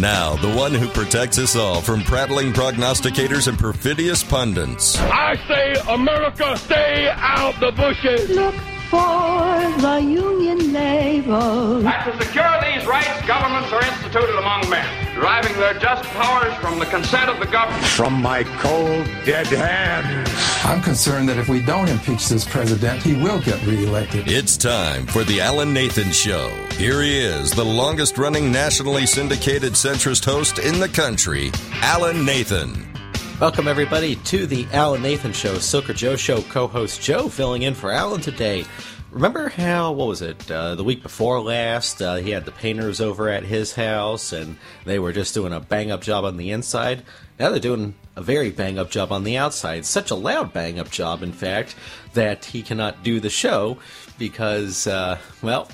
Now, the one who protects us all from prattling prognosticators and perfidious pundits. I say, America, stay out the bushes. Look for the Union label. And to secure these rights, governments are instituted among men, deriving their just powers from the consent of the government. From my cold, dead hands. I'm concerned that if we don't impeach this president, he will get reelected. It's time for the Alan Nathan Show. Here he is, the longest running nationally syndicated centrist host in the country, Alan Nathan. Welcome, everybody, to the Alan Nathan Show. Silker Joe Show co host Joe filling in for Alan today. Remember how, what was it, uh, the week before last, uh, he had the painters over at his house and they were just doing a bang up job on the inside? Now they're doing a very bang up job on the outside. Such a loud bang up job, in fact, that he cannot do the show because, uh, well,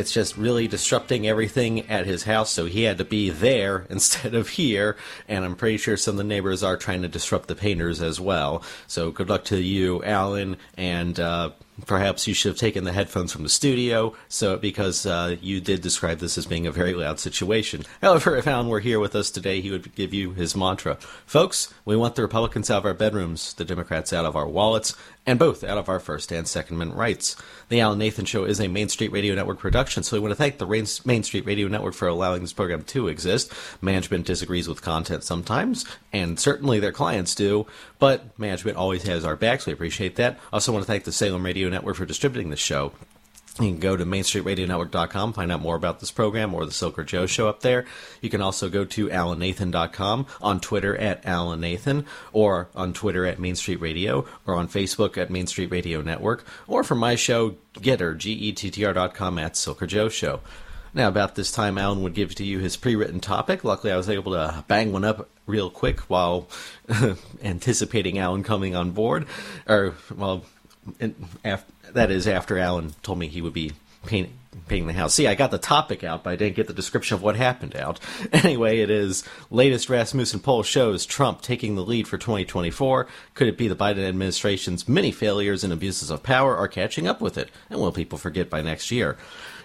it's just really disrupting everything at his house, so he had to be there instead of here. And I'm pretty sure some of the neighbors are trying to disrupt the painters as well. So good luck to you, Alan, and uh, perhaps you should have taken the headphones from the studio so because uh, you did describe this as being a very loud situation however if alan were here with us today he would give you his mantra folks we want the republicans out of our bedrooms the democrats out of our wallets and both out of our first and second amendment rights. The alan nathan show is a main street radio network production so we want to thank the main street radio network for allowing this program to exist. Management disagrees with content sometimes and certainly their clients do but management always has our backs. We appreciate that. Also want to thank the salem radio Network for distributing the show. You can go to MainStreetRadioNetwork.com, find out more about this program or the Silker Joe show up there. You can also go to AlanNathan.com, on Twitter at Alan Nathan, or on Twitter at Main Street Radio, or on Facebook at Main Street Radio Network, or for my show, Gettr, G-E-T-T-R.com at Silker Joe Show. Now, about this time, Alan would give to you his pre-written topic. Luckily, I was able to bang one up real quick while anticipating Alan coming on board, or well, after, that is after Alan told me he would be painting painting the house. See, I got the topic out, but I didn't get the description of what happened out. Anyway, it is latest Rasmussen poll shows Trump taking the lead for 2024. Could it be the Biden administration's many failures and abuses of power are catching up with it? And will people forget by next year?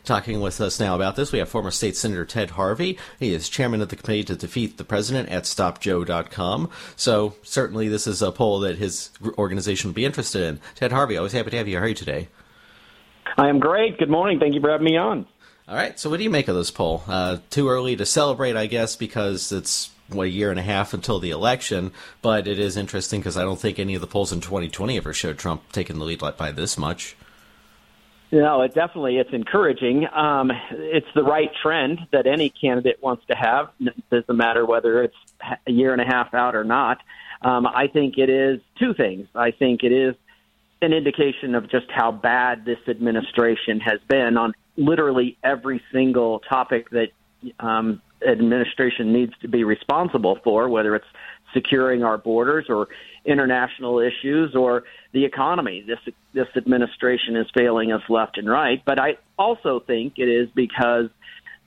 Talking with us now about this, we have former State Senator Ted Harvey. He is chairman of the committee to defeat the president at StopJoe.com. So certainly this is a poll that his organization would be interested in. Ted Harvey, always happy to have you. How are you today? I am great. Good morning. Thank you for having me on. All right. So what do you make of this poll? Uh, too early to celebrate, I guess, because it's what, a year and a half until the election. But it is interesting because I don't think any of the polls in 2020 ever showed Trump taking the lead by this much. No, it definitely it's encouraging. Um, it's the right trend that any candidate wants to have. It doesn't matter whether it's a year and a half out or not. Um, I think it is two things. I think it is an indication of just how bad this administration has been on literally every single topic that um, administration needs to be responsible for, whether it's securing our borders or international issues or the economy. This this administration is failing us left and right. But I also think it is because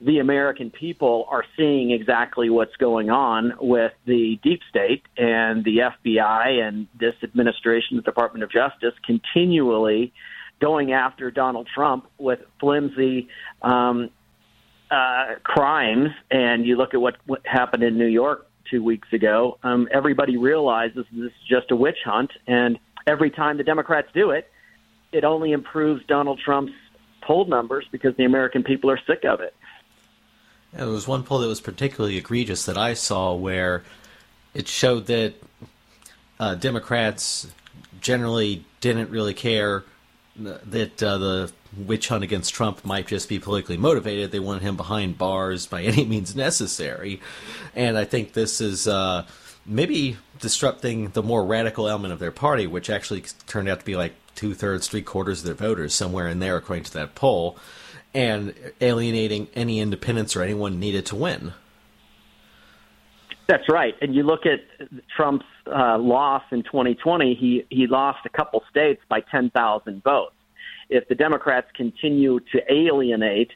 the American people are seeing exactly what's going on with the deep state and the FBI and this administration, the Department of Justice, continually going after Donald Trump with flimsy um, uh, crimes. And you look at what, what happened in New York two weeks ago. Um, everybody realizes this is just a witch hunt, and every time the Democrats do it, it only improves Donald Trump's poll numbers because the American people are sick of it. Yeah, there was one poll that was particularly egregious that I saw where it showed that uh, Democrats generally didn't really care that uh, the witch hunt against Trump might just be politically motivated. They wanted him behind bars by any means necessary. And I think this is uh, maybe disrupting the more radical element of their party, which actually turned out to be like two thirds, three quarters of their voters, somewhere in there, according to that poll and alienating any independents or anyone needed to win. That's right. And you look at Trump's uh, loss in 2020, he, he lost a couple states by 10,000 votes. If the Democrats continue to alienate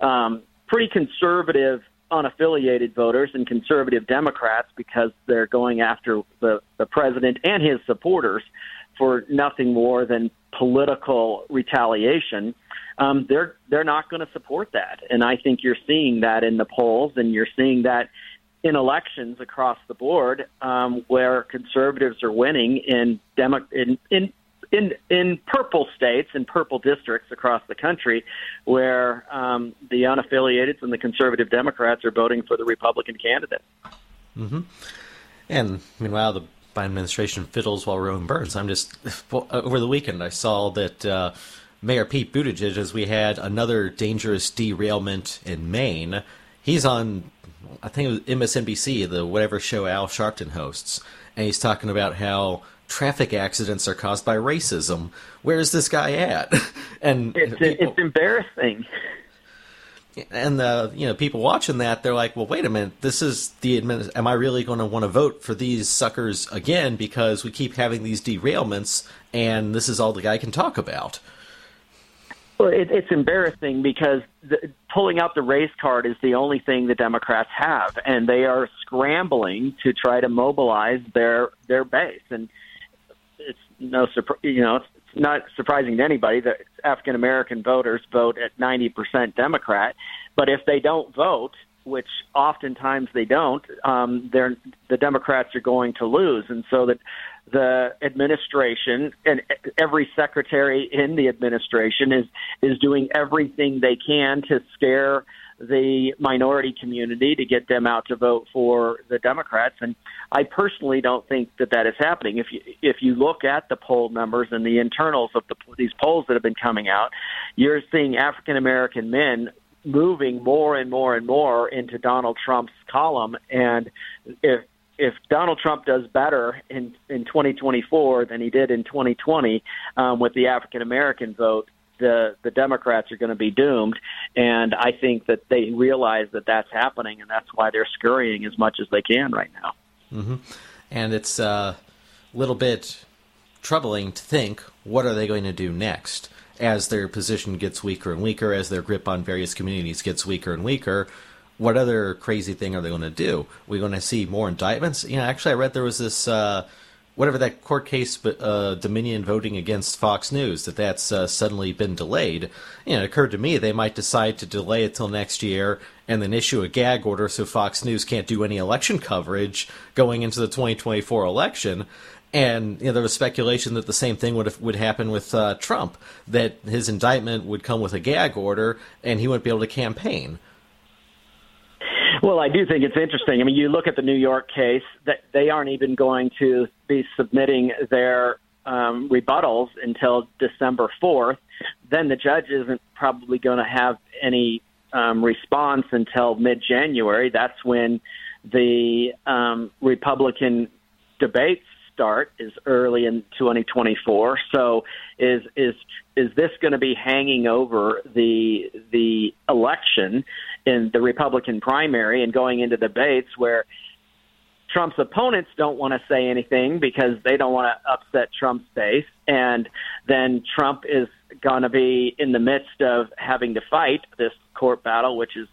um, pretty conservative, unaffiliated voters and conservative Democrats because they're going after the, the president and his supporters for nothing more than political retaliation, um, they're they're not going to support that. And I think you're seeing that in the polls, and you're seeing that in elections across the board, um, where conservatives are winning in demo in, in in in purple states and purple districts across the country, where um, the unaffiliated and the conservative Democrats are voting for the Republican candidate. Mm-hmm. And meanwhile, the Biden administration fiddles while Rome burns. I'm just over the weekend I saw that. Uh, Mayor Pete Buttigieg, as we had another dangerous derailment in Maine. He's on, I think it was MSNBC, the whatever show Al Sharpton hosts, and he's talking about how traffic accidents are caused by racism. Where's this guy at? and it's, people, it's embarrassing. And the you know people watching that they're like, well, wait a minute, this is the admin. Am I really going to want to vote for these suckers again because we keep having these derailments and this is all the guy can talk about? Well, it, it's embarrassing because the, pulling out the race card is the only thing the Democrats have, and they are scrambling to try to mobilize their their base. And it's no surprise, you know, it's, it's not surprising to anybody that African American voters vote at ninety percent Democrat. But if they don't vote, which oftentimes they don't, um, they're, the Democrats are going to lose, and so that the administration and every secretary in the administration is is doing everything they can to scare the minority community to get them out to vote for the Democrats. And I personally don't think that that is happening. If you if you look at the poll numbers and the internals of the these polls that have been coming out you're seeing African American men moving more and more and more into Donald Trump's column. And if if Donald Trump does better in in 2024 than he did in 2020 um, with the African American vote, the the Democrats are going to be doomed. And I think that they realize that that's happening, and that's why they're scurrying as much as they can right now. Mm-hmm. And it's a uh, little bit troubling to think what are they going to do next as their position gets weaker and weaker, as their grip on various communities gets weaker and weaker what other crazy thing are they going to do? We're going to see more indictments. You know, actually, I read there was this uh, whatever that court case, uh, Dominion voting against Fox News that that's uh, suddenly been delayed. You know, it occurred to me they might decide to delay it till next year and then issue a gag order so Fox News can't do any election coverage going into the 2024 election. And you know, there was speculation that the same thing would would happen with uh, Trump, that his indictment would come with a gag order and he wouldn't be able to campaign. Well, I do think it's interesting. I mean, you look at the New York case; that they aren't even going to be submitting their um, rebuttals until December fourth. Then the judge isn't probably going to have any um, response until mid-January. That's when the um, Republican debates start is early in 2024. So is is is this going to be hanging over the the election in the Republican primary and going into debates where Trump's opponents don't want to say anything because they don't want to upset Trump's base, and then Trump is going to be in the midst of having to fight this court battle, which is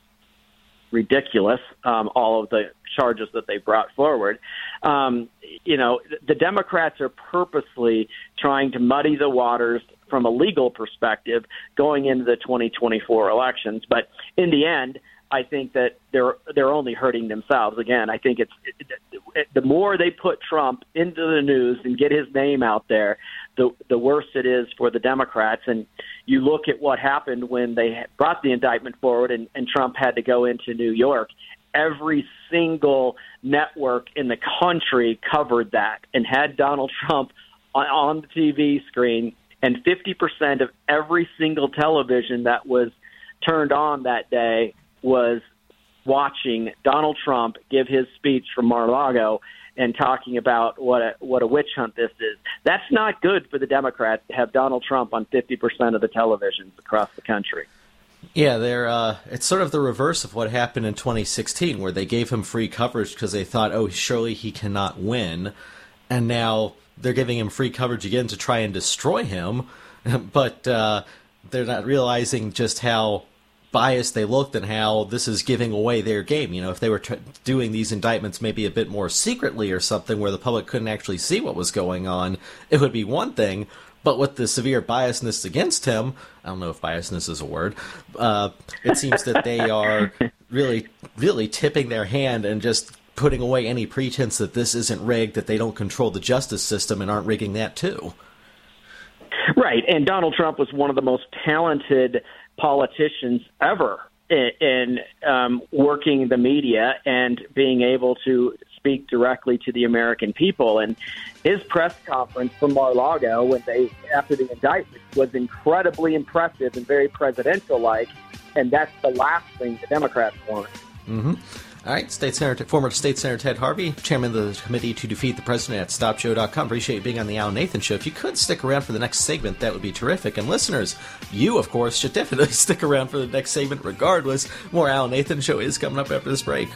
ridiculous. Um, all of the charges that they brought forward. Um, you know, the Democrats are purposely trying to muddy the waters from a legal perspective going into the 2024 elections. But in the end, I think that they're they're only hurting themselves. Again, I think it's it, it, the more they put Trump into the news and get his name out there, the the worse it is for the Democrats. And you look at what happened when they brought the indictment forward, and, and Trump had to go into New York. Every single network in the country covered that and had Donald Trump on, on the TV screen and 50% of every single television that was turned on that day was watching Donald Trump give his speech from Mar-a-Lago and talking about what a what a witch hunt this is. That's not good for the Democrats to have Donald Trump on 50% of the televisions across the country. Yeah, they're uh, it's sort of the reverse of what happened in 2016 where they gave him free coverage because they thought, "Oh, surely he cannot win." And now they're giving him free coverage again to try and destroy him, but uh, they're not realizing just how biased they looked and how this is giving away their game. You know, if they were t- doing these indictments maybe a bit more secretly or something where the public couldn't actually see what was going on, it would be one thing. But with the severe biasness against him, I don't know if biasness is a word. Uh, it seems that they are really, really tipping their hand and just putting away any pretense that this isn't rigged, that they don't control the justice system and aren't rigging that too. Right, and Donald Trump was one of the most talented politicians ever in, in um, working the media and being able to speak directly to the American people. And his press conference from Mar-a-Lago when they after the indictment was incredibly impressive and very presidential-like. And that's the last thing the Democrats want. Mm-hmm. All right, State Senator, former State Senator Ted Harvey, chairman of the committee to defeat the president at StopJoe.com. Appreciate you being on the Al Nathan Show. If you could stick around for the next segment, that would be terrific. And listeners, you, of course, should definitely stick around for the next segment regardless. More Al Nathan Show is coming up after this break.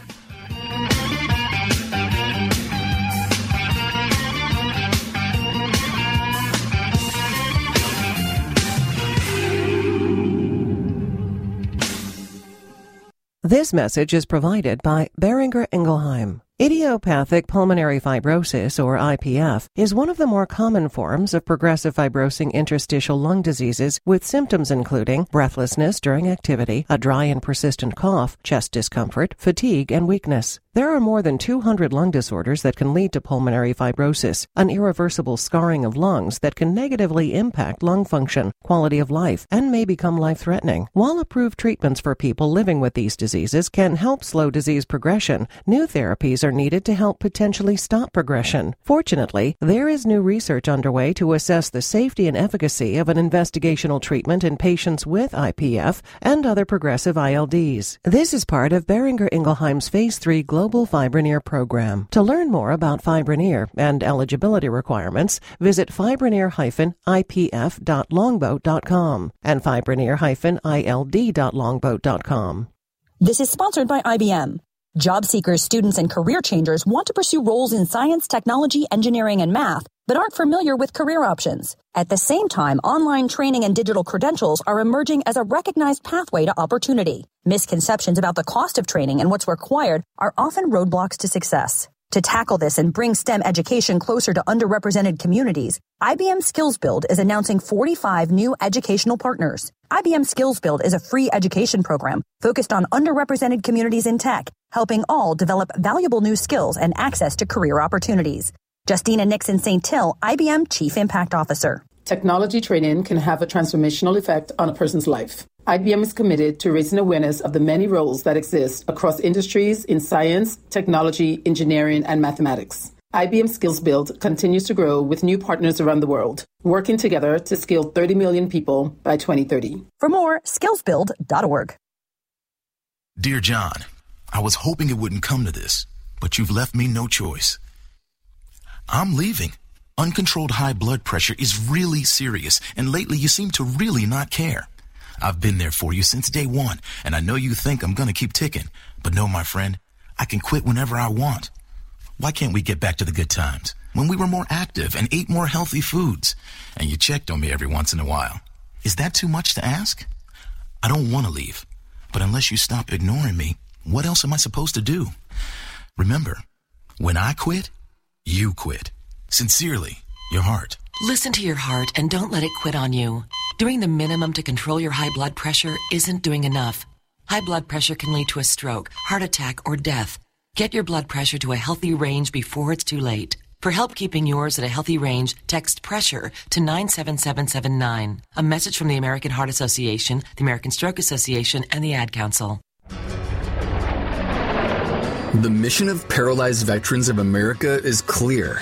This message is provided by Boehringer Ingelheim. Idiopathic pulmonary fibrosis, or IPF, is one of the more common forms of progressive fibrosing interstitial lung diseases with symptoms including breathlessness during activity, a dry and persistent cough, chest discomfort, fatigue, and weakness. There are more than 200 lung disorders that can lead to pulmonary fibrosis, an irreversible scarring of lungs that can negatively impact lung function, quality of life, and may become life threatening. While approved treatments for people living with these diseases can help slow disease progression, new therapies are needed to help potentially stop progression. Fortunately, there is new research underway to assess the safety and efficacy of an investigational treatment in patients with IPF and other progressive ILDs. This is part of Boehringer Ingelheim's Phase 3 Global Global Fibroneer program. To learn more about Fibroneer and eligibility requirements, visit fibroneer-ipf.longboat.com and fibroneer-ild.longboat.com. This is sponsored by IBM. Job seekers, students, and career changers want to pursue roles in science, technology, engineering, and math, but aren't familiar with career options. At the same time, online training and digital credentials are emerging as a recognized pathway to opportunity. Misconceptions about the cost of training and what's required are often roadblocks to success. To tackle this and bring STEM education closer to underrepresented communities, IBM Skills Build is announcing 45 new educational partners. IBM Skills Build is a free education program focused on underrepresented communities in tech, helping all develop valuable new skills and access to career opportunities. Justina Nixon-Saintil, IBM Chief Impact Officer. Technology training can have a transformational effect on a person's life. IBM is committed to raising awareness of the many roles that exist across industries in science, technology, engineering, and mathematics. IBM Skills Build continues to grow with new partners around the world, working together to skill 30 million people by 2030. For more, skillsbuild.org. Dear John, I was hoping it wouldn't come to this, but you've left me no choice. I'm leaving. Uncontrolled high blood pressure is really serious, and lately you seem to really not care. I've been there for you since day one, and I know you think I'm gonna keep ticking. But no, my friend, I can quit whenever I want. Why can't we get back to the good times? When we were more active and ate more healthy foods, and you checked on me every once in a while. Is that too much to ask? I don't want to leave, but unless you stop ignoring me, what else am I supposed to do? Remember, when I quit, you quit. Sincerely, your heart. Listen to your heart and don't let it quit on you. Doing the minimum to control your high blood pressure isn't doing enough. High blood pressure can lead to a stroke, heart attack, or death. Get your blood pressure to a healthy range before it's too late. For help keeping yours at a healthy range, text pressure to 97779. A message from the American Heart Association, the American Stroke Association, and the Ad Council. The mission of Paralyzed Veterans of America is clear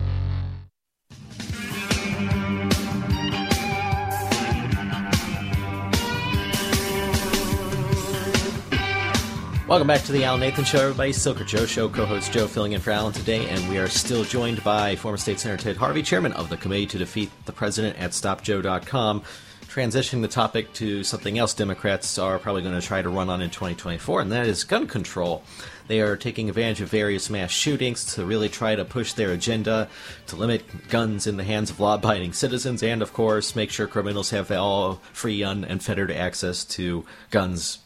Welcome back to the Alan Nathan Show, everybody. Silker Joe Show, co-host Joe filling in for Alan today, and we are still joined by former State Senator Ted Harvey, chairman of the Committee to Defeat the President at StopJoe.com. Transitioning the topic to something else Democrats are probably going to try to run on in 2024, and that is gun control. They are taking advantage of various mass shootings to really try to push their agenda to limit guns in the hands of law abiding citizens and, of course, make sure criminals have all free, and unfettered access to guns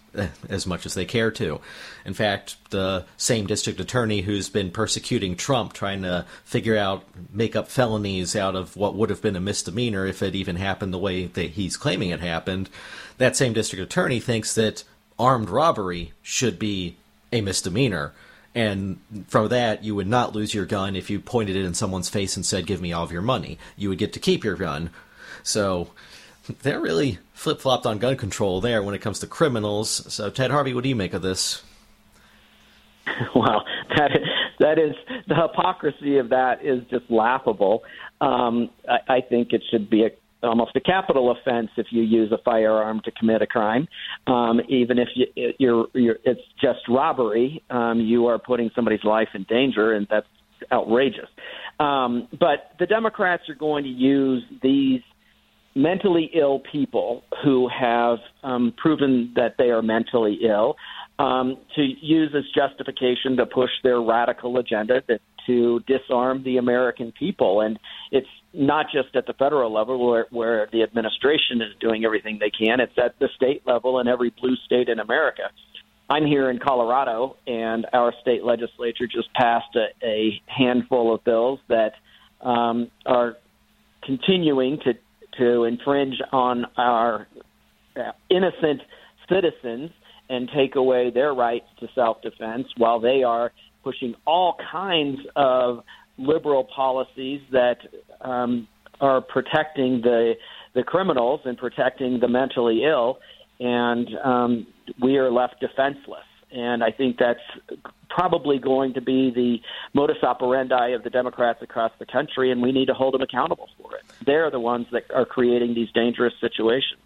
as much as they care to. In fact, the same district attorney who's been persecuting Trump, trying to figure out, make up felonies out of what would have been a misdemeanor if it even happened the way that he's claiming it happened, that same district attorney thinks that armed robbery should be a misdemeanor. And from that, you would not lose your gun if you pointed it in someone's face and said, Give me all of your money. You would get to keep your gun. So they're really flip flopped on gun control there when it comes to criminals. So, Ted Harvey, what do you make of this? Well, that is, that is the hypocrisy of that is just laughable. Um, I, I think it should be a, almost a capital offense if you use a firearm to commit a crime. Um, even if you, you're, you're, it's just robbery, um, you are putting somebody's life in danger, and that's outrageous. Um, but the Democrats are going to use these mentally ill people who have um, proven that they are mentally ill um, to use as justification to push their radical agenda that, to disarm the American people. And it's not just at the federal level where, where the administration is doing everything they can, it's at the state level in every blue state in America. I'm here in Colorado, and our state legislature just passed a, a handful of bills that um, are continuing to to infringe on our uh, innocent citizens and take away their rights to self defense while they are pushing all kinds of liberal policies that um, are protecting the the criminals and protecting the mentally ill, and um, we are left defenseless. And I think that's probably going to be the modus operandi of the Democrats across the country, and we need to hold them accountable for it. They're the ones that are creating these dangerous situations.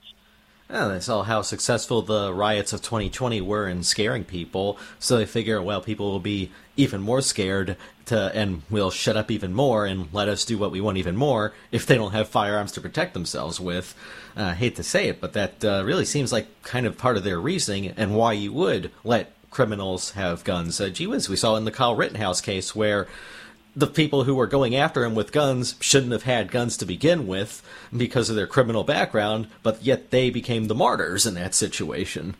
Yeah, they saw how successful the riots of 2020 were in scaring people, so they figure, well, people will be even more scared to, and will shut up even more and let us do what we want even more if they don't have firearms to protect themselves with. Uh, I hate to say it, but that uh, really seems like kind of part of their reasoning and why you would let criminals have guns. Uh, gee whiz, we saw in the Kyle Rittenhouse case where the people who were going after him with guns shouldn't have had guns to begin with because of their criminal background, but yet they became the martyrs in that situation.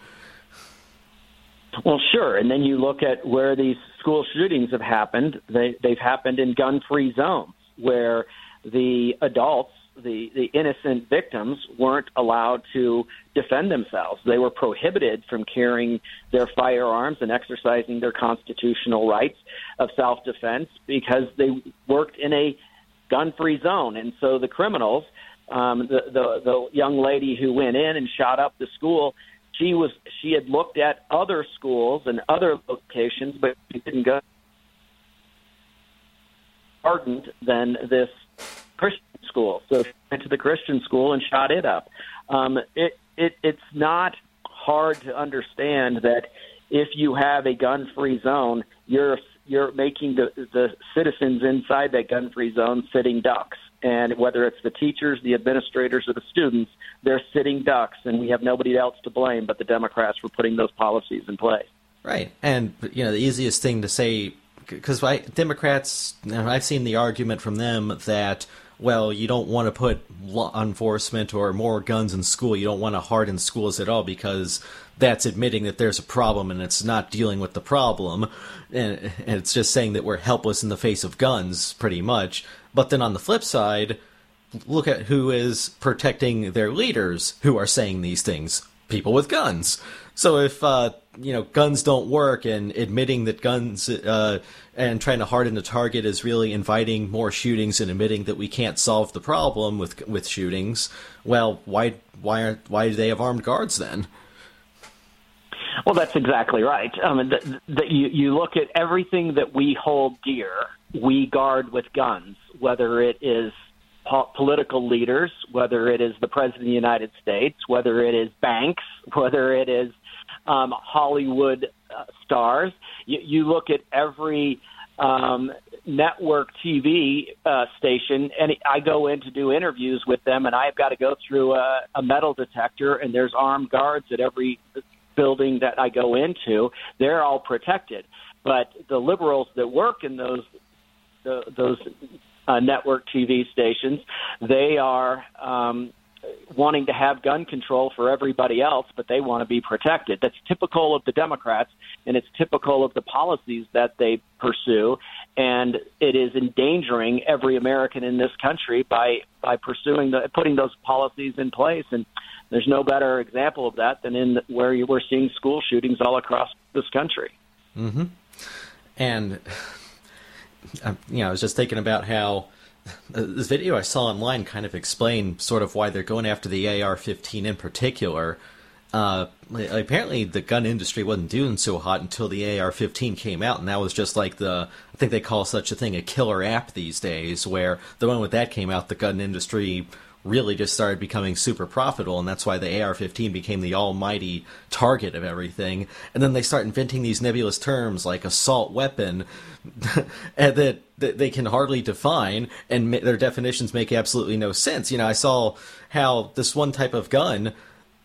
Well, sure. And then you look at where these school shootings have happened. They, they've happened in gun free zones where the adults the, the innocent victims weren't allowed to defend themselves. They were prohibited from carrying their firearms and exercising their constitutional rights of self defense because they worked in a gun free zone. And so the criminals, um, the, the, the young lady who went in and shot up the school, she was she had looked at other schools and other locations, but she didn't go ardent than this Christian school. So she went to the Christian school and shot it up. Um, it, it it's not hard to understand that if you have a gun-free zone, you're you're making the the citizens inside that gun-free zone sitting ducks. And whether it's the teachers, the administrators, or the students, they're sitting ducks, and we have nobody else to blame but the Democrats for putting those policies in place. Right, and you know the easiest thing to say because Democrats, I've seen the argument from them that well, you don't want to put law enforcement or more guns in school. You don't want to harden schools at all because that's admitting that there's a problem and it's not dealing with the problem. And, and it's just saying that we're helpless in the face of guns, pretty much. But then on the flip side, look at who is protecting their leaders who are saying these things people with guns. So if uh, you know guns don't work, and admitting that guns uh, and trying to harden the target is really inviting more shootings and admitting that we can't solve the problem with with shootings, well, why why aren't why do they have armed guards then? Well, that's exactly right. Um, that, that you, you look at everything that we hold dear, we guard with guns, whether it is po- political leaders, whether it is the President of the United States, whether it is banks, whether it is um, Hollywood uh, stars. You, you look at every um, network TV uh, station, and I go in to do interviews with them, and I've got to go through a, a metal detector, and there's armed guards at every building that I go into. They're all protected, but the liberals that work in those the, those uh, network TV stations, they are um, wanting to have gun control for everybody else, but they want to be protected. That's typical of the Democrats, and it's typical of the policies that they pursue. And it is endangering every American in this country by by pursuing the putting those policies in place. And there's no better example of that than in where you were seeing school shootings all across this country. Mm-hmm. And you know, I was just thinking about how this video I saw online kind of explained sort of why they're going after the AR-15 in particular. Uh, apparently, the gun industry wasn't doing so hot until the AR-15 came out, and that was just like the I think they call such a thing a killer app these days. Where the moment that came out, the gun industry really just started becoming super profitable, and that's why the AR-15 became the almighty target of everything. And then they start inventing these nebulous terms like assault weapon that, that they can hardly define, and their definitions make absolutely no sense. You know, I saw how this one type of gun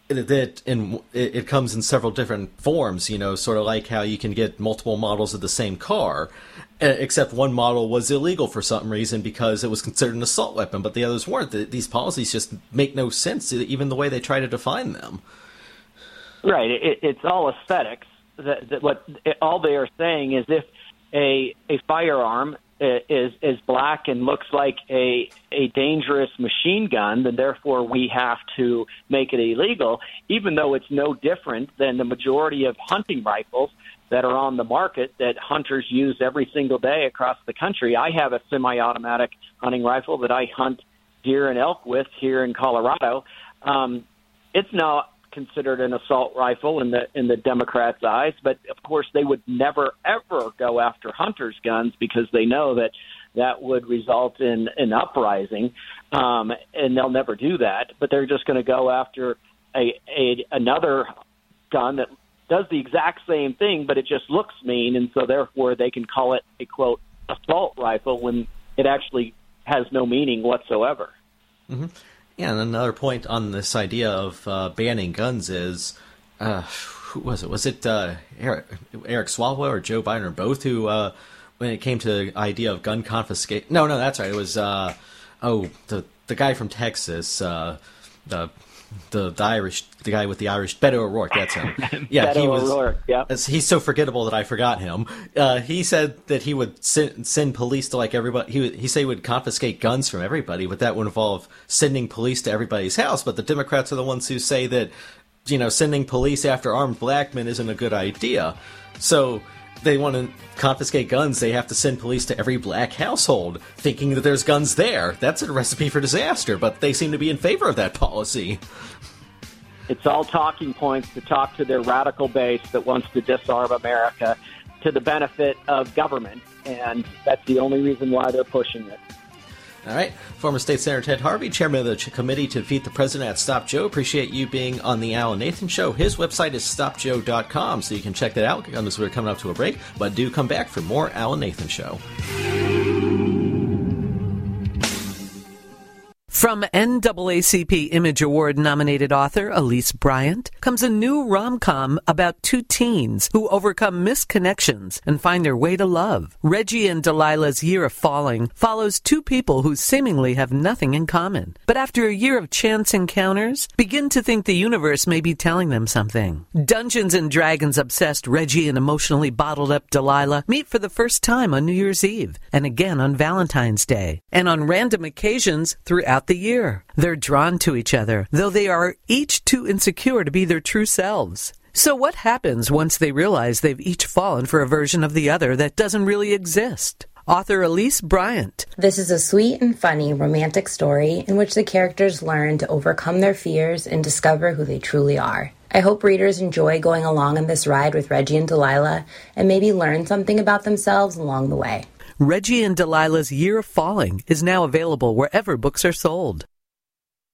that in it comes in several different forms. You know, sort of like how you can get multiple models of the same car, except one model was illegal for some reason because it was considered an assault weapon, but the others weren't. These policies just make no sense, even the way they try to define them. Right. It, it's all aesthetics. That, that what it, all they are saying is if a a firearm uh, is is black and looks like a a dangerous machine gun, then therefore we have to make it illegal, even though it's no different than the majority of hunting rifles that are on the market that hunters use every single day across the country. I have a semi-automatic hunting rifle that I hunt deer and elk with here in Colorado. Um, it's not considered an assault rifle in the in the Democrats' eyes, but of course they would never ever go after hunters' guns because they know that that would result in an uprising, um, and they'll never do that. But they're just going to go after a, a another gun that does the exact same thing, but it just looks mean, and so therefore they can call it a quote assault rifle when it actually has no meaning whatsoever. Mm-hmm. Yeah, and another point on this idea of uh, banning guns is, uh, who was it? Was it uh, Eric, Eric Swalwell or Joe Biden or both who, uh, when it came to the idea of gun confiscation? No, no, that's right. It was uh, oh the the guy from Texas, uh, the the, the Irish, the guy with the Irish, Beto O'Rourke. That's him. Yeah, Beto he was. O'Rourke, yeah. He's so forgettable that I forgot him. Uh, he said that he would send, send police to like everybody. He would, he say he would confiscate guns from everybody, but that would involve sending police to everybody's house. But the Democrats are the ones who say that you know sending police after armed black men isn't a good idea. So they want to confiscate guns, they have to send police to every black household, thinking that there's guns there. That's a recipe for disaster, but they seem to be in favor of that policy. It's all talking points to talk to their radical base that wants to disarm America to the benefit of government, and that's the only reason why they're pushing it. All right. Former State Senator Ted Harvey, chairman of the committee to defeat the president at Stop Joe. Appreciate you being on the Alan Nathan Show. His website is stopjoe.com, so you can check that out as we're coming up to a break. But do come back for more Alan Nathan Show. From NAACP Image Award nominated author Elise Bryant comes a new rom com about two teens who overcome misconnections and find their way to love. Reggie and Delilah's Year of Falling follows two people who seemingly have nothing in common, but after a year of chance encounters, begin to think the universe may be telling them something. Dungeons and Dragons obsessed Reggie and emotionally bottled up Delilah meet for the first time on New Year's Eve and again on Valentine's Day, and on random occasions throughout the year. They're drawn to each other, though they are each too insecure to be their true selves. So, what happens once they realize they've each fallen for a version of the other that doesn't really exist? Author Elise Bryant. This is a sweet and funny romantic story in which the characters learn to overcome their fears and discover who they truly are. I hope readers enjoy going along on this ride with Reggie and Delilah and maybe learn something about themselves along the way. Reggie and Delilah's Year of Falling is now available wherever books are sold.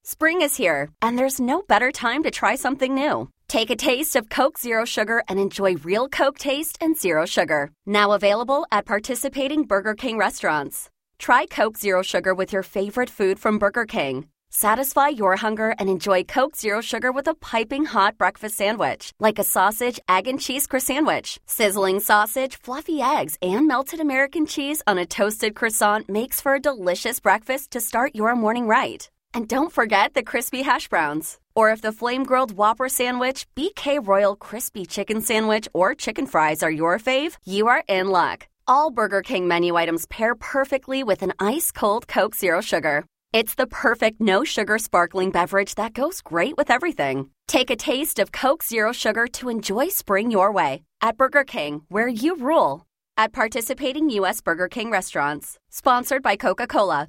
Spring is here, and there's no better time to try something new. Take a taste of Coke Zero Sugar and enjoy real Coke taste and zero sugar. Now available at participating Burger King restaurants. Try Coke Zero Sugar with your favorite food from Burger King. Satisfy your hunger and enjoy Coke Zero Sugar with a piping hot breakfast sandwich, like a sausage, egg, and cheese croissant. sandwich. Sizzling sausage, fluffy eggs, and melted American cheese on a toasted croissant makes for a delicious breakfast to start your morning right. And don't forget the crispy hash browns. Or if the flame grilled Whopper sandwich, BK Royal Crispy Chicken Sandwich, or chicken fries are your fave, you are in luck. All Burger King menu items pair perfectly with an ice cold Coke Zero Sugar. It's the perfect no sugar sparkling beverage that goes great with everything. Take a taste of Coke Zero Sugar to enjoy spring your way at Burger King, where you rule. At participating U.S. Burger King restaurants. Sponsored by Coca Cola.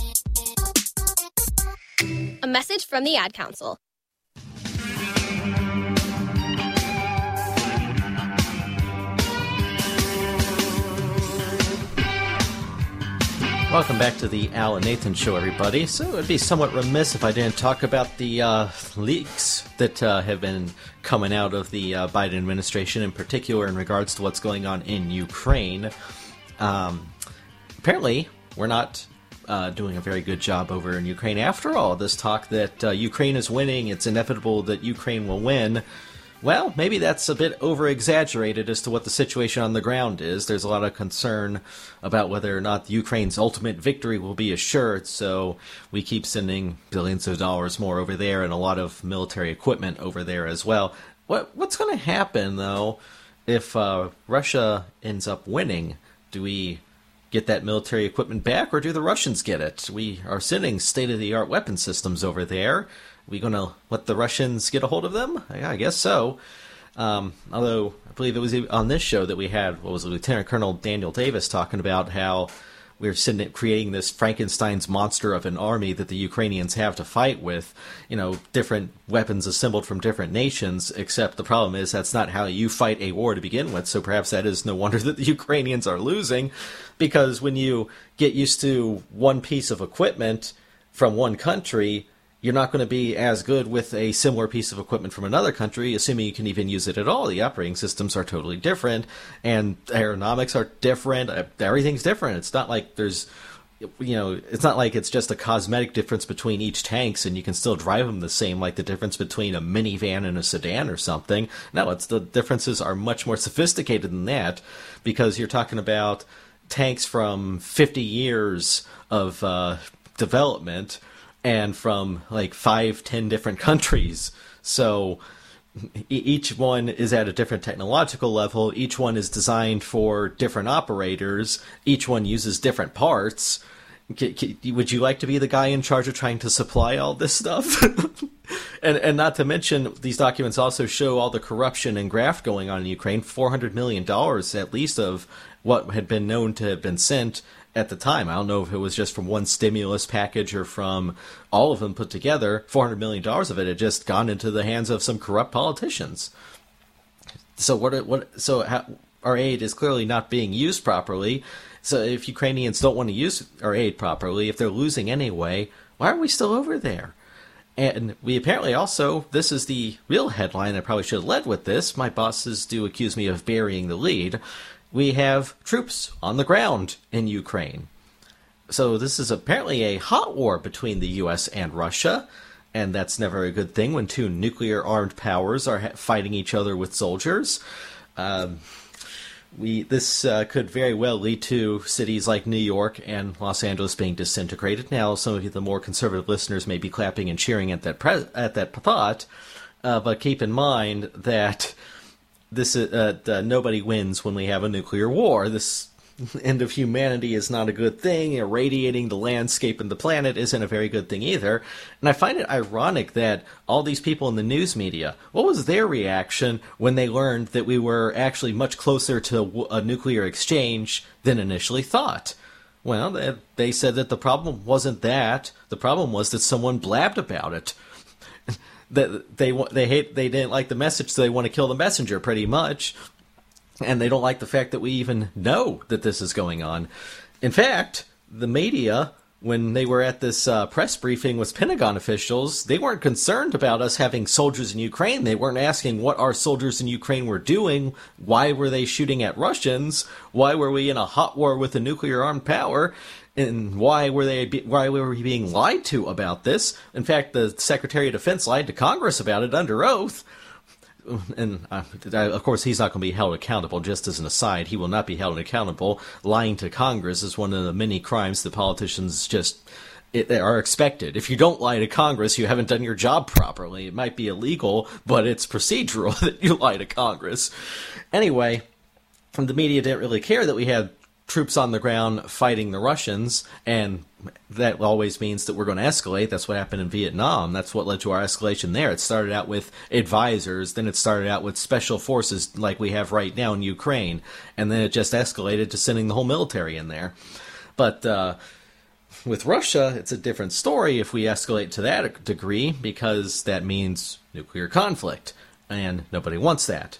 Message from the Ad Council. Welcome back to the Alan Nathan Show, everybody. So it would be somewhat remiss if I didn't talk about the uh, leaks that uh, have been coming out of the uh, Biden administration, in particular in regards to what's going on in Ukraine. Um, apparently, we're not uh, doing a very good job over in Ukraine. After all, this talk that uh, Ukraine is winning, it's inevitable that Ukraine will win. Well, maybe that's a bit over exaggerated as to what the situation on the ground is. There's a lot of concern about whether or not Ukraine's ultimate victory will be assured, so we keep sending billions of dollars more over there and a lot of military equipment over there as well. What what's going to happen though if uh, Russia ends up winning, do we get that military equipment back, or do the Russians get it? We are sending state of the art weapon systems over there. Are we going to let the Russians get a hold of them? Yeah, I guess so. Um, although I believe it was on this show that we had what was it, Lieutenant Colonel Daniel Davis talking about how we're sitting creating this Frankenstein's monster of an army that the Ukrainians have to fight with, you know, different weapons assembled from different nations. Except the problem is that's not how you fight a war to begin with. So perhaps that is no wonder that the Ukrainians are losing, because when you get used to one piece of equipment from one country, you're not going to be as good with a similar piece of equipment from another country, assuming you can even use it at all. The operating systems are totally different, and ergonomics are different. Uh, everything's different. It's not like there's, you know, it's not like it's just a cosmetic difference between each tanks, and you can still drive them the same, like the difference between a minivan and a sedan or something. No, it's the differences are much more sophisticated than that, because you're talking about tanks from 50 years of uh, development and from like five, ten different countries. So each one is at a different technological level. Each one is designed for different operators. Each one uses different parts. Would you like to be the guy in charge of trying to supply all this stuff? and and not to mention, these documents also show all the corruption and graft going on in Ukraine. Four hundred million dollars, at least, of what had been known to have been sent at the time. I don't know if it was just from one stimulus package or from all of them put together. Four hundred million dollars of it had just gone into the hands of some corrupt politicians. So what? What? So our aid is clearly not being used properly. So if Ukrainians don't want to use our aid properly, if they're losing anyway, why are we still over there? And we apparently also, this is the real headline. I probably should have led with this. My bosses do accuse me of burying the lead we have troops on the ground in Ukraine. So this is apparently a hot war between the U.S. and Russia, and that's never a good thing when two nuclear armed powers are fighting each other with soldiers. Um, we this uh, could very well lead to cities like New York and Los Angeles being disintegrated. Now, some of you, the more conservative listeners, may be clapping and cheering at that pre- at that thought, uh, but keep in mind that this uh, uh, nobody wins when we have a nuclear war. This end of humanity is not a good thing. Irradiating the landscape and the planet isn't a very good thing either. And I find it ironic that all these people in the news media, what was their reaction when they learned that we were actually much closer to a nuclear exchange than initially thought? Well, they said that the problem wasn't that. The problem was that someone blabbed about it that they they hate they didn't like the message, so they want to kill the messenger pretty much, and they don't like the fact that we even know that this is going on. In fact, the media when they were at this uh, press briefing with Pentagon officials, they weren't concerned about us having soldiers in Ukraine. They weren't asking what our soldiers in Ukraine were doing. Why were they shooting at Russians? Why were we in a hot war with a nuclear armed power? And why were they why were we being lied to about this? In fact, the Secretary of Defense lied to Congress about it under oath. And uh, of course, he's not going to be held accountable. Just as an aside, he will not be held accountable. Lying to Congress is one of the many crimes that politicians just it, are expected. If you don't lie to Congress, you haven't done your job properly. It might be illegal, but it's procedural that you lie to Congress. Anyway, the media didn't really care that we had troops on the ground fighting the Russians, and that always means that we're going to escalate. That's what happened in Vietnam. That's what led to our escalation there. It started out with advisors, then it started out with special forces like we have right now in Ukraine, and then it just escalated to sending the whole military in there. But uh, with Russia, it's a different story if we escalate to that degree because that means nuclear conflict, and nobody wants that.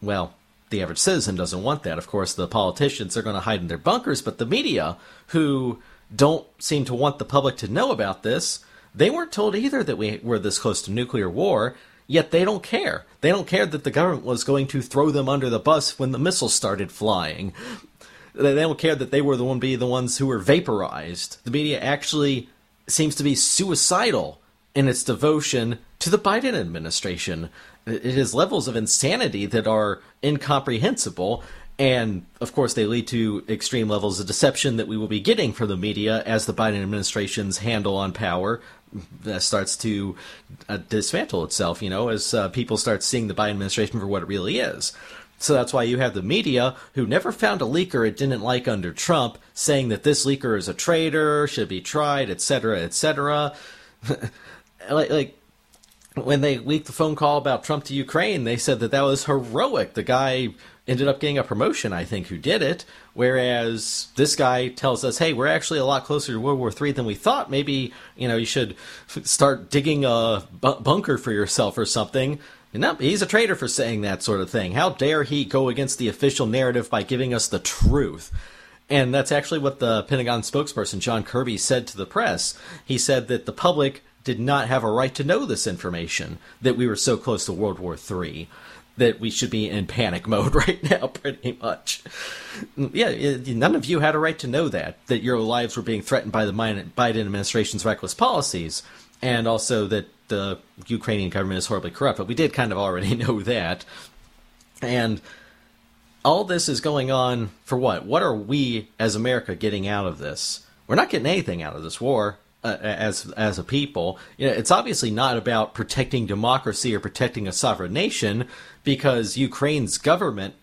Well, the average citizen doesn't want that. Of course, the politicians are going to hide in their bunkers, but the media, who don't seem to want the public to know about this, they weren't told either that we were this close to nuclear war. Yet they don't care. They don't care that the government was going to throw them under the bus when the missiles started flying. They don't care that they were the one be the ones who were vaporized. The media actually seems to be suicidal in its devotion to the Biden administration it is levels of insanity that are incomprehensible. And of course, they lead to extreme levels of deception that we will be getting from the media as the Biden administration's handle on power uh, starts to uh, dismantle itself, you know, as uh, people start seeing the Biden administration for what it really is. So that's why you have the media who never found a leaker it didn't like under Trump saying that this leaker is a traitor, should be tried, etc., etc. like, like when they leaked the phone call about Trump to Ukraine, they said that that was heroic. The guy ended up getting a promotion, I think, who did it. Whereas this guy tells us, hey, we're actually a lot closer to World War III than we thought. Maybe, you know, you should start digging a bu- bunker for yourself or something. No, he's a traitor for saying that sort of thing. How dare he go against the official narrative by giving us the truth? And that's actually what the Pentagon spokesperson, John Kirby, said to the press. He said that the public did not have a right to know this information, that we were so close to World War III that we should be in panic mode right now, pretty much. Yeah, none of you had a right to know that, that your lives were being threatened by the Biden administration's reckless policies, and also that the Ukrainian government is horribly corrupt. But we did kind of already know that. And all this is going on for what? What are we as America getting out of this? We're not getting anything out of this war uh, as as a people. You know, it's obviously not about protecting democracy or protecting a sovereign nation because Ukraine's government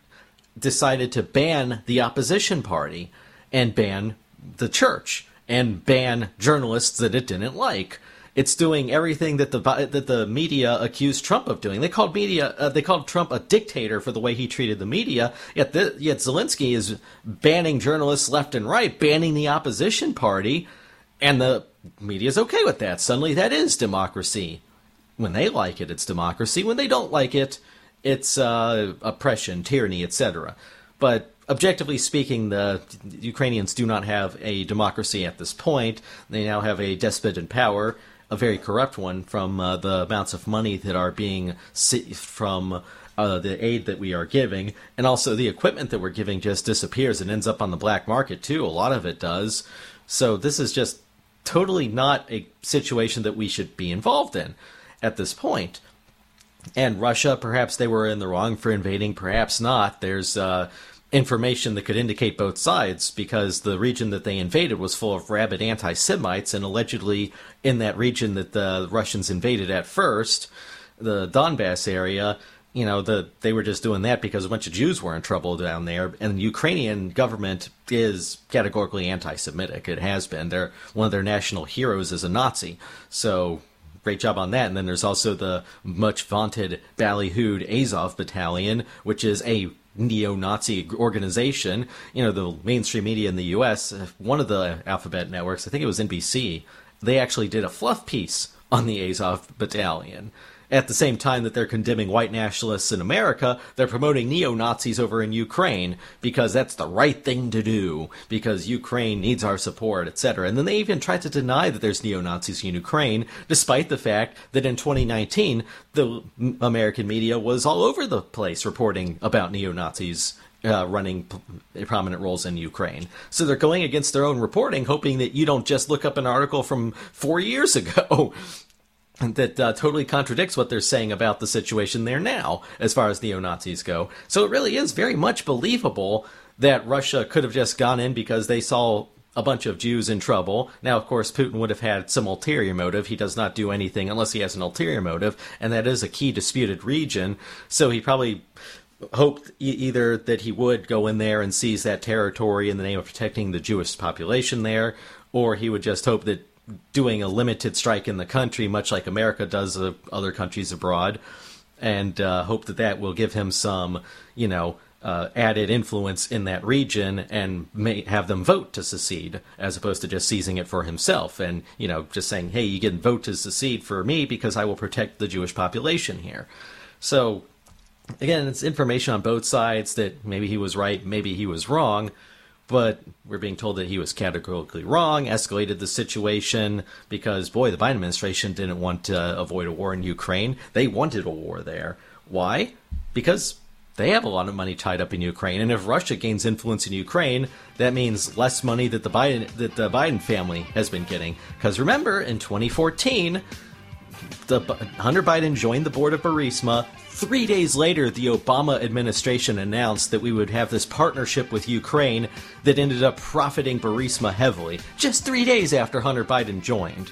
decided to ban the opposition party and ban the church and ban journalists that it didn't like. It's doing everything that the that the media accused Trump of doing. They called media uh, they called Trump a dictator for the way he treated the media. Yet the, yet Zelensky is banning journalists left and right, banning the opposition party, and the media is okay with that. Suddenly, that is democracy. When they like it, it's democracy. When they don't like it, it's uh, oppression, tyranny, etc. But objectively speaking, the Ukrainians do not have a democracy at this point. They now have a despot in power, a very corrupt one, from uh, the amounts of money that are being from uh, the aid that we are giving, and also the equipment that we're giving just disappears and ends up on the black market too. A lot of it does. So this is just totally not a situation that we should be involved in at this point. And Russia, perhaps they were in the wrong for invading, perhaps not. There's uh, information that could indicate both sides because the region that they invaded was full of rabid anti Semites, and allegedly in that region that the Russians invaded at first, the Donbass area, you know, the they were just doing that because a bunch of Jews were in trouble down there, and the Ukrainian government is categorically anti-Semitic. It has been. They're one of their national heroes is a Nazi, so great job on that. And then there's also the much vaunted ballyhooed Azov Battalion, which is a neo-Nazi organization. You know, the mainstream media in the U.S. One of the alphabet networks, I think it was NBC, they actually did a fluff piece on the Azov Battalion at the same time that they're condemning white nationalists in America, they're promoting neo Nazis over in Ukraine because that's the right thing to do, because Ukraine needs our support, etc. And then they even try to deny that there's neo Nazis in Ukraine, despite the fact that in 2019, the American media was all over the place reporting about neo Nazis uh, running p- prominent roles in Ukraine. So they're going against their own reporting, hoping that you don't just look up an article from four years ago that uh, totally contradicts what they're saying about the situation there now, as far as neo Nazis go. So it really is very much believable that Russia could have just gone in because they saw a bunch of Jews in trouble. Now, of course, Putin would have had some ulterior motive. He does not do anything unless he has an ulterior motive, and that is a key disputed region. So he probably hoped e- either that he would go in there and seize that territory in the name of protecting the Jewish population there, or he would just hope that doing a limited strike in the country, much like America does other countries abroad, and uh, hope that that will give him some, you know, uh, added influence in that region and may have them vote to secede, as opposed to just seizing it for himself and, you know, just saying, hey, you can vote to secede for me because I will protect the Jewish population here. So, again, it's information on both sides that maybe he was right, maybe he was wrong but we're being told that he was categorically wrong, escalated the situation because, boy, the Biden administration didn't want to avoid a war in Ukraine. They wanted a war there. Why? Because they have a lot of money tied up in Ukraine, and if Russia gains influence in Ukraine, that means less money that the Biden that the Biden family has been getting. Because remember, in 2014, the Hunter Biden joined the board of Burisma Three days later, the Obama administration announced that we would have this partnership with Ukraine that ended up profiting Burisma heavily, just three days after Hunter Biden joined.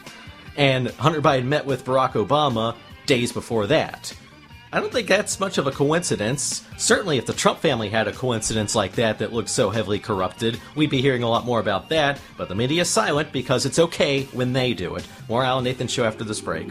And Hunter Biden met with Barack Obama days before that. I don't think that's much of a coincidence. Certainly, if the Trump family had a coincidence like that that looked so heavily corrupted, we'd be hearing a lot more about that. But the media is silent because it's okay when they do it. More Alan Nathan Show after this break.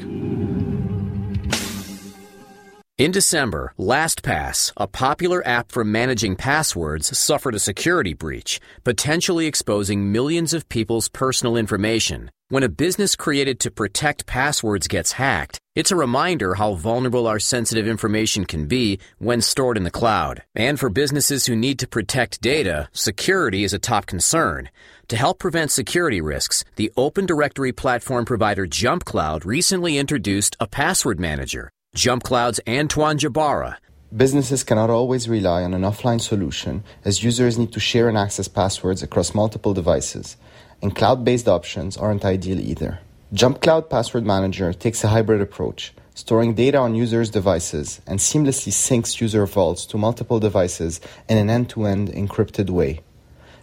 In December, LastPass, a popular app for managing passwords, suffered a security breach, potentially exposing millions of people's personal information. When a business created to protect passwords gets hacked, it's a reminder how vulnerable our sensitive information can be when stored in the cloud. And for businesses who need to protect data, security is a top concern. To help prevent security risks, the Open Directory platform provider JumpCloud recently introduced a password manager. JumpCloud's Antoine Jebara. Businesses cannot always rely on an offline solution as users need to share and access passwords across multiple devices, and cloud based options aren't ideal either. JumpCloud Password Manager takes a hybrid approach, storing data on users' devices and seamlessly syncs user vaults to multiple devices in an end to end encrypted way.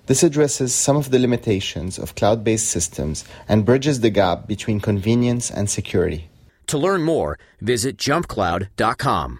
This addresses some of the limitations of cloud based systems and bridges the gap between convenience and security. To learn more, visit jumpcloud.com.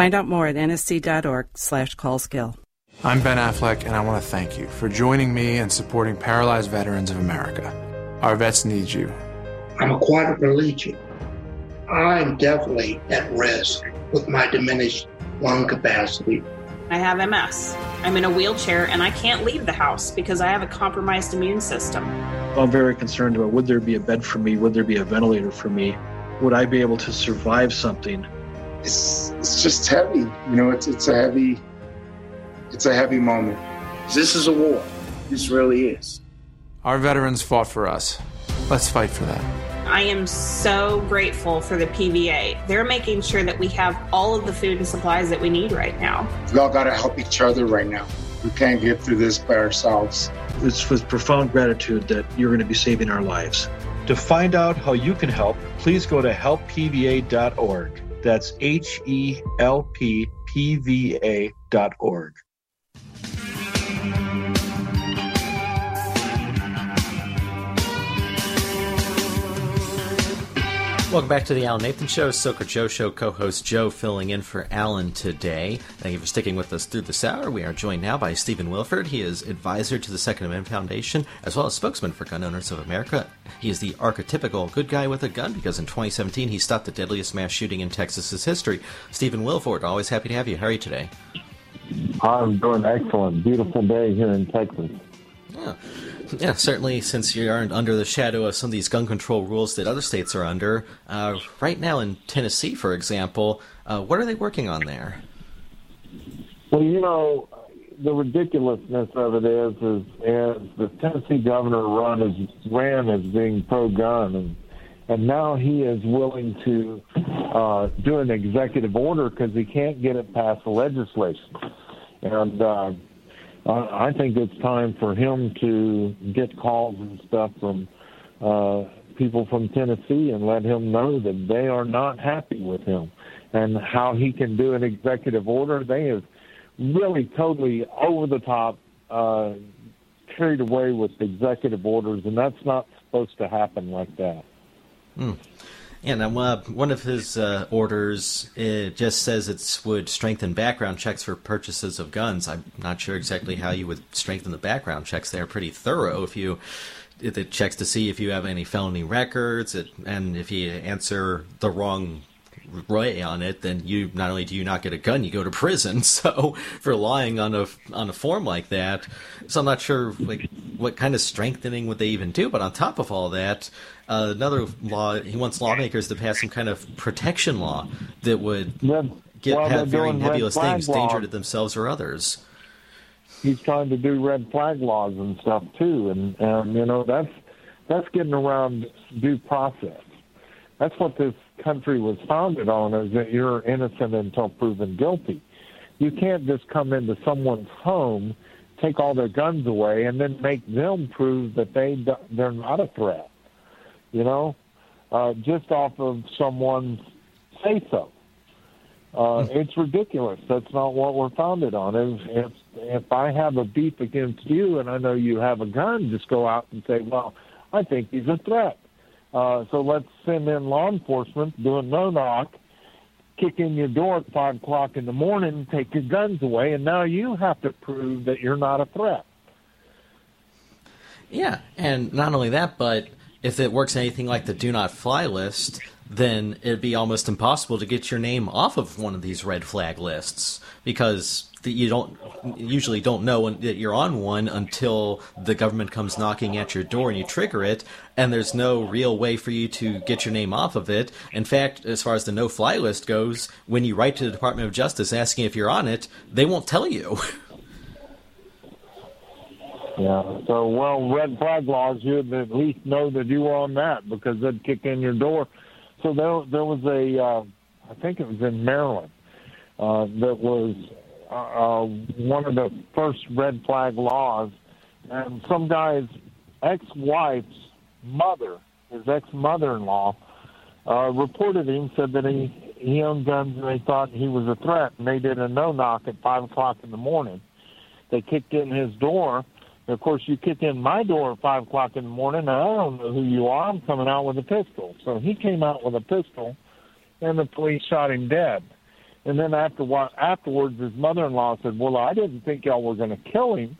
Find out more at nsc.org slash callskill. I'm Ben Affleck, and I want to thank you for joining me and supporting Paralyzed Veterans of America. Our vets need you. I'm a quadriplegic. I'm definitely at risk with my diminished lung capacity. I have MS. I'm in a wheelchair and I can't leave the house because I have a compromised immune system. I'm very concerned about would there be a bed for me? Would there be a ventilator for me? Would I be able to survive something? It's, it's just heavy. You know, it's, it's a heavy, it's a heavy moment. This is a war. This really is. Our veterans fought for us. Let's fight for that. I am so grateful for the PVA. They're making sure that we have all of the food and supplies that we need right now. We all got to help each other right now. We can't get through this by ourselves. It's with profound gratitude that you're going to be saving our lives. To find out how you can help, please go to helppva.org. That's H E L P P V A dot org. Welcome back to the Alan Nathan Show. Soaker Joe Show co-host Joe filling in for Alan today. Thank you for sticking with us through this hour. We are joined now by Stephen Willeford. He is advisor to the Second Amendment Foundation, as well as spokesman for Gun Owners of America. He is the archetypical good guy with a gun because in 2017 he stopped the deadliest mass shooting in Texas's history. Stephen Willeford, always happy to have you. How are you today? I'm doing excellent. Beautiful day here in Texas. Yeah. Yeah, certainly, since you aren't under the shadow of some of these gun control rules that other states are under. Uh, right now in Tennessee, for example, uh, what are they working on there? Well, you know, the ridiculousness of it is, is, is the Tennessee governor run as, ran as being pro-gun, and and now he is willing to uh, do an executive order because he can't get it past the legislation, and. Uh, I think it's time for him to get calls and stuff from uh, people from Tennessee and let him know that they are not happy with him and how he can do an executive order. They have really totally over the top uh, carried away with executive orders, and that's not supposed to happen like that. Hmm. And uh, one of his uh, orders it just says it would strengthen background checks for purchases of guns. I'm not sure exactly how you would strengthen the background checks. They're pretty thorough. If you it checks to see if you have any felony records, it, and if you answer the wrong way on it, then you not only do you not get a gun, you go to prison. So for lying on a on a form like that, so I'm not sure like what kind of strengthening would they even do. But on top of all that, uh, another law he wants lawmakers to pass some kind of protection law that would get well, have very nebulous things, laws. danger to themselves or others. He's trying to do red flag laws and stuff too, and um, you know that's that's getting around due process. That's what this country was founded on: is that you're innocent until proven guilty. You can't just come into someone's home, take all their guns away, and then make them prove that they they're not a threat you know, uh, just off of someone's say so. Uh, hmm. it's ridiculous. That's not what we're founded on. If, if if I have a beef against you and I know you have a gun, just go out and say, "Well, I think he's a threat." Uh, so let's send in law enforcement, do a no knock, kick in your door at five o'clock in the morning, take your guns away, and now you have to prove that you're not a threat. Yeah, and not only that, but if it works anything like the do not fly list, then it'd be almost impossible to get your name off of one of these red flag lists because you don't usually don't know that you're on one until the government comes knocking at your door and you trigger it and there's no real way for you to get your name off of it. In fact as far as the no fly list goes when you write to the department of justice asking if you're on it they won't tell you Yeah. So, well, red flag laws, you'd at least know that you were on that because they'd kick in your door. So there, there was a, uh, I think it was in Maryland, uh, that was uh, uh, one of the first red flag laws, and some guy's ex-wife's mother, his ex-mother-in-law, uh, reported him, said that he he owned guns and they thought he was a threat, and they did a no knock at five o'clock in the morning. They kicked in his door of course, you kick in my door at five o'clock in the morning, and I don't know who you are. I'm coming out with a pistol. So he came out with a pistol, and the police shot him dead. And then after afterwards, his mother-in-law said, "Well, I didn't think y'all were going to kill him."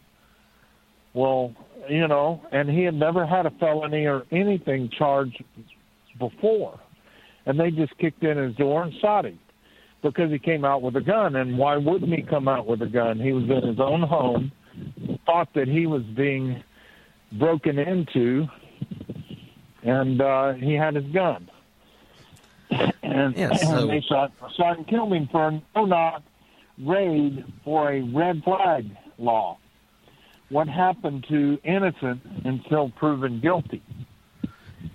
Well, you know, and he had never had a felony or anything charged before, and they just kicked in his door and shot him because he came out with a gun. And why wouldn't he come out with a gun? He was in his own home thought that he was being broken into, and uh, he had his gun. And, yeah, so... and they shot, shot and killed him for a no-knock raid for a red flag law. What happened to innocent until proven guilty?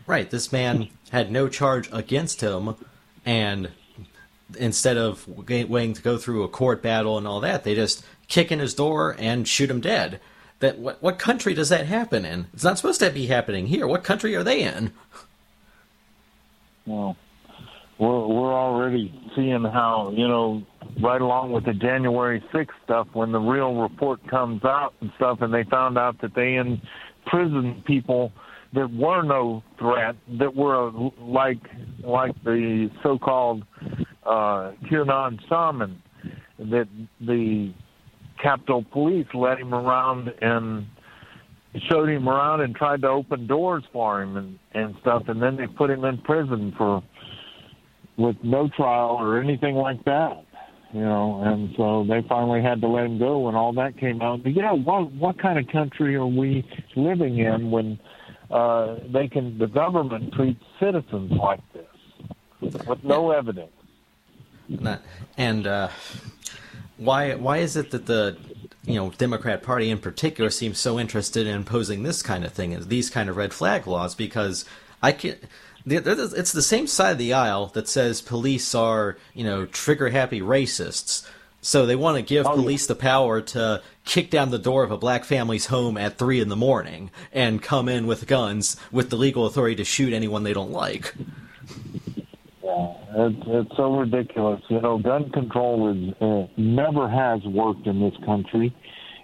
Right. This man had no charge against him, and instead of waiting to go through a court battle and all that, they just kick in his door and shoot him dead. That what, what country does that happen in? It's not supposed to be happening here. What country are they in? Well, we're we're already seeing how you know right along with the January 6th stuff when the real report comes out and stuff, and they found out that they imprisoned people that were no threat, that were like like the so-called uh, QAnon shaman, that the Capitol Police led him around and showed him around and tried to open doors for him and and stuff, and then they put him in prison for with no trial or anything like that you know, and so they finally had to let him go when all that came out. But yeah, what what kind of country are we living in when uh, they can the government treats citizens like this with no evidence? And uh, why why is it that the you know Democrat Party in particular seems so interested in imposing this kind of thing, these kind of red flag laws? Because I can it's the same side of the aisle that says police are, you know, trigger happy racists. So they want to give oh, police the power to kick down the door of a black family's home at three in the morning and come in with guns with the legal authority to shoot anyone they don't like. Yeah, it's, it's so ridiculous. You know, gun control is uh, never has worked in this country.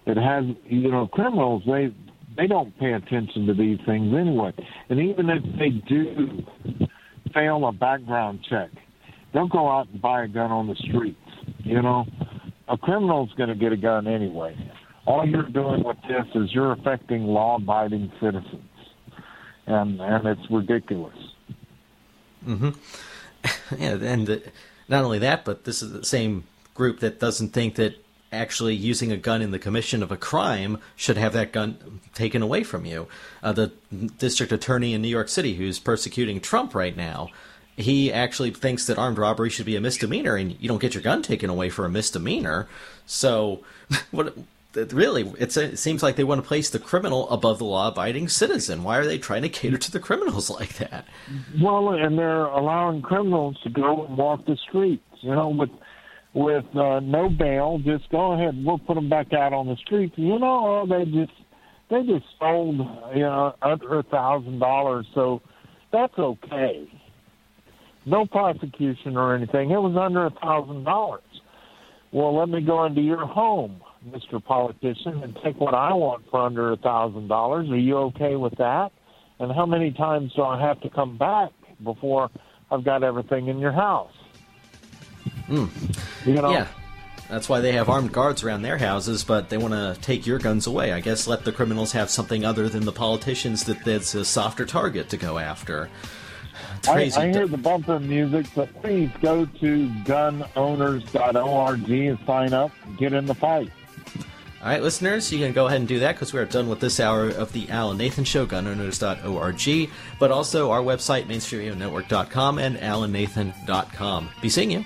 It has, you know, criminals. They they don't pay attention to these things anyway. And even if they do fail a background check, they'll go out and buy a gun on the streets. You know, a criminal's going to get a gun anyway. All you're doing with this is you're affecting law-abiding citizens, and and it's ridiculous. Mm-hmm. And not only that, but this is the same group that doesn't think that actually using a gun in the commission of a crime should have that gun taken away from you. Uh, the district attorney in New York City, who's persecuting Trump right now, he actually thinks that armed robbery should be a misdemeanor, and you don't get your gun taken away for a misdemeanor. So, what? Really, it seems like they want to place the criminal above the law-abiding citizen. Why are they trying to cater to the criminals like that? Well, and they're allowing criminals to go and walk the streets. You know, with with uh, no bail. Just go ahead. We'll put them back out on the streets. You know, they just they just sold you know under a thousand dollars, so that's okay. No prosecution or anything. It was under a thousand dollars. Well, let me go into your home, Mr. Politician, and take what I want for under a thousand dollars. Are you okay with that? And how many times do I have to come back before I've got everything in your house? Mm. You know? Yeah. That's why they have armed guards around their houses, but they want to take your guns away. I guess let the criminals have something other than the politicians that that's a softer target to go after. I, I, hear the bumper music, but please go to gunowners.org and sign up get in the fight. All right, listeners, you can go ahead and do that because we are done with this hour of the Alan Nathan Show, gunowners.org, but also our website, mainstreetradionetwork.com and alannathan.com. Be seeing you.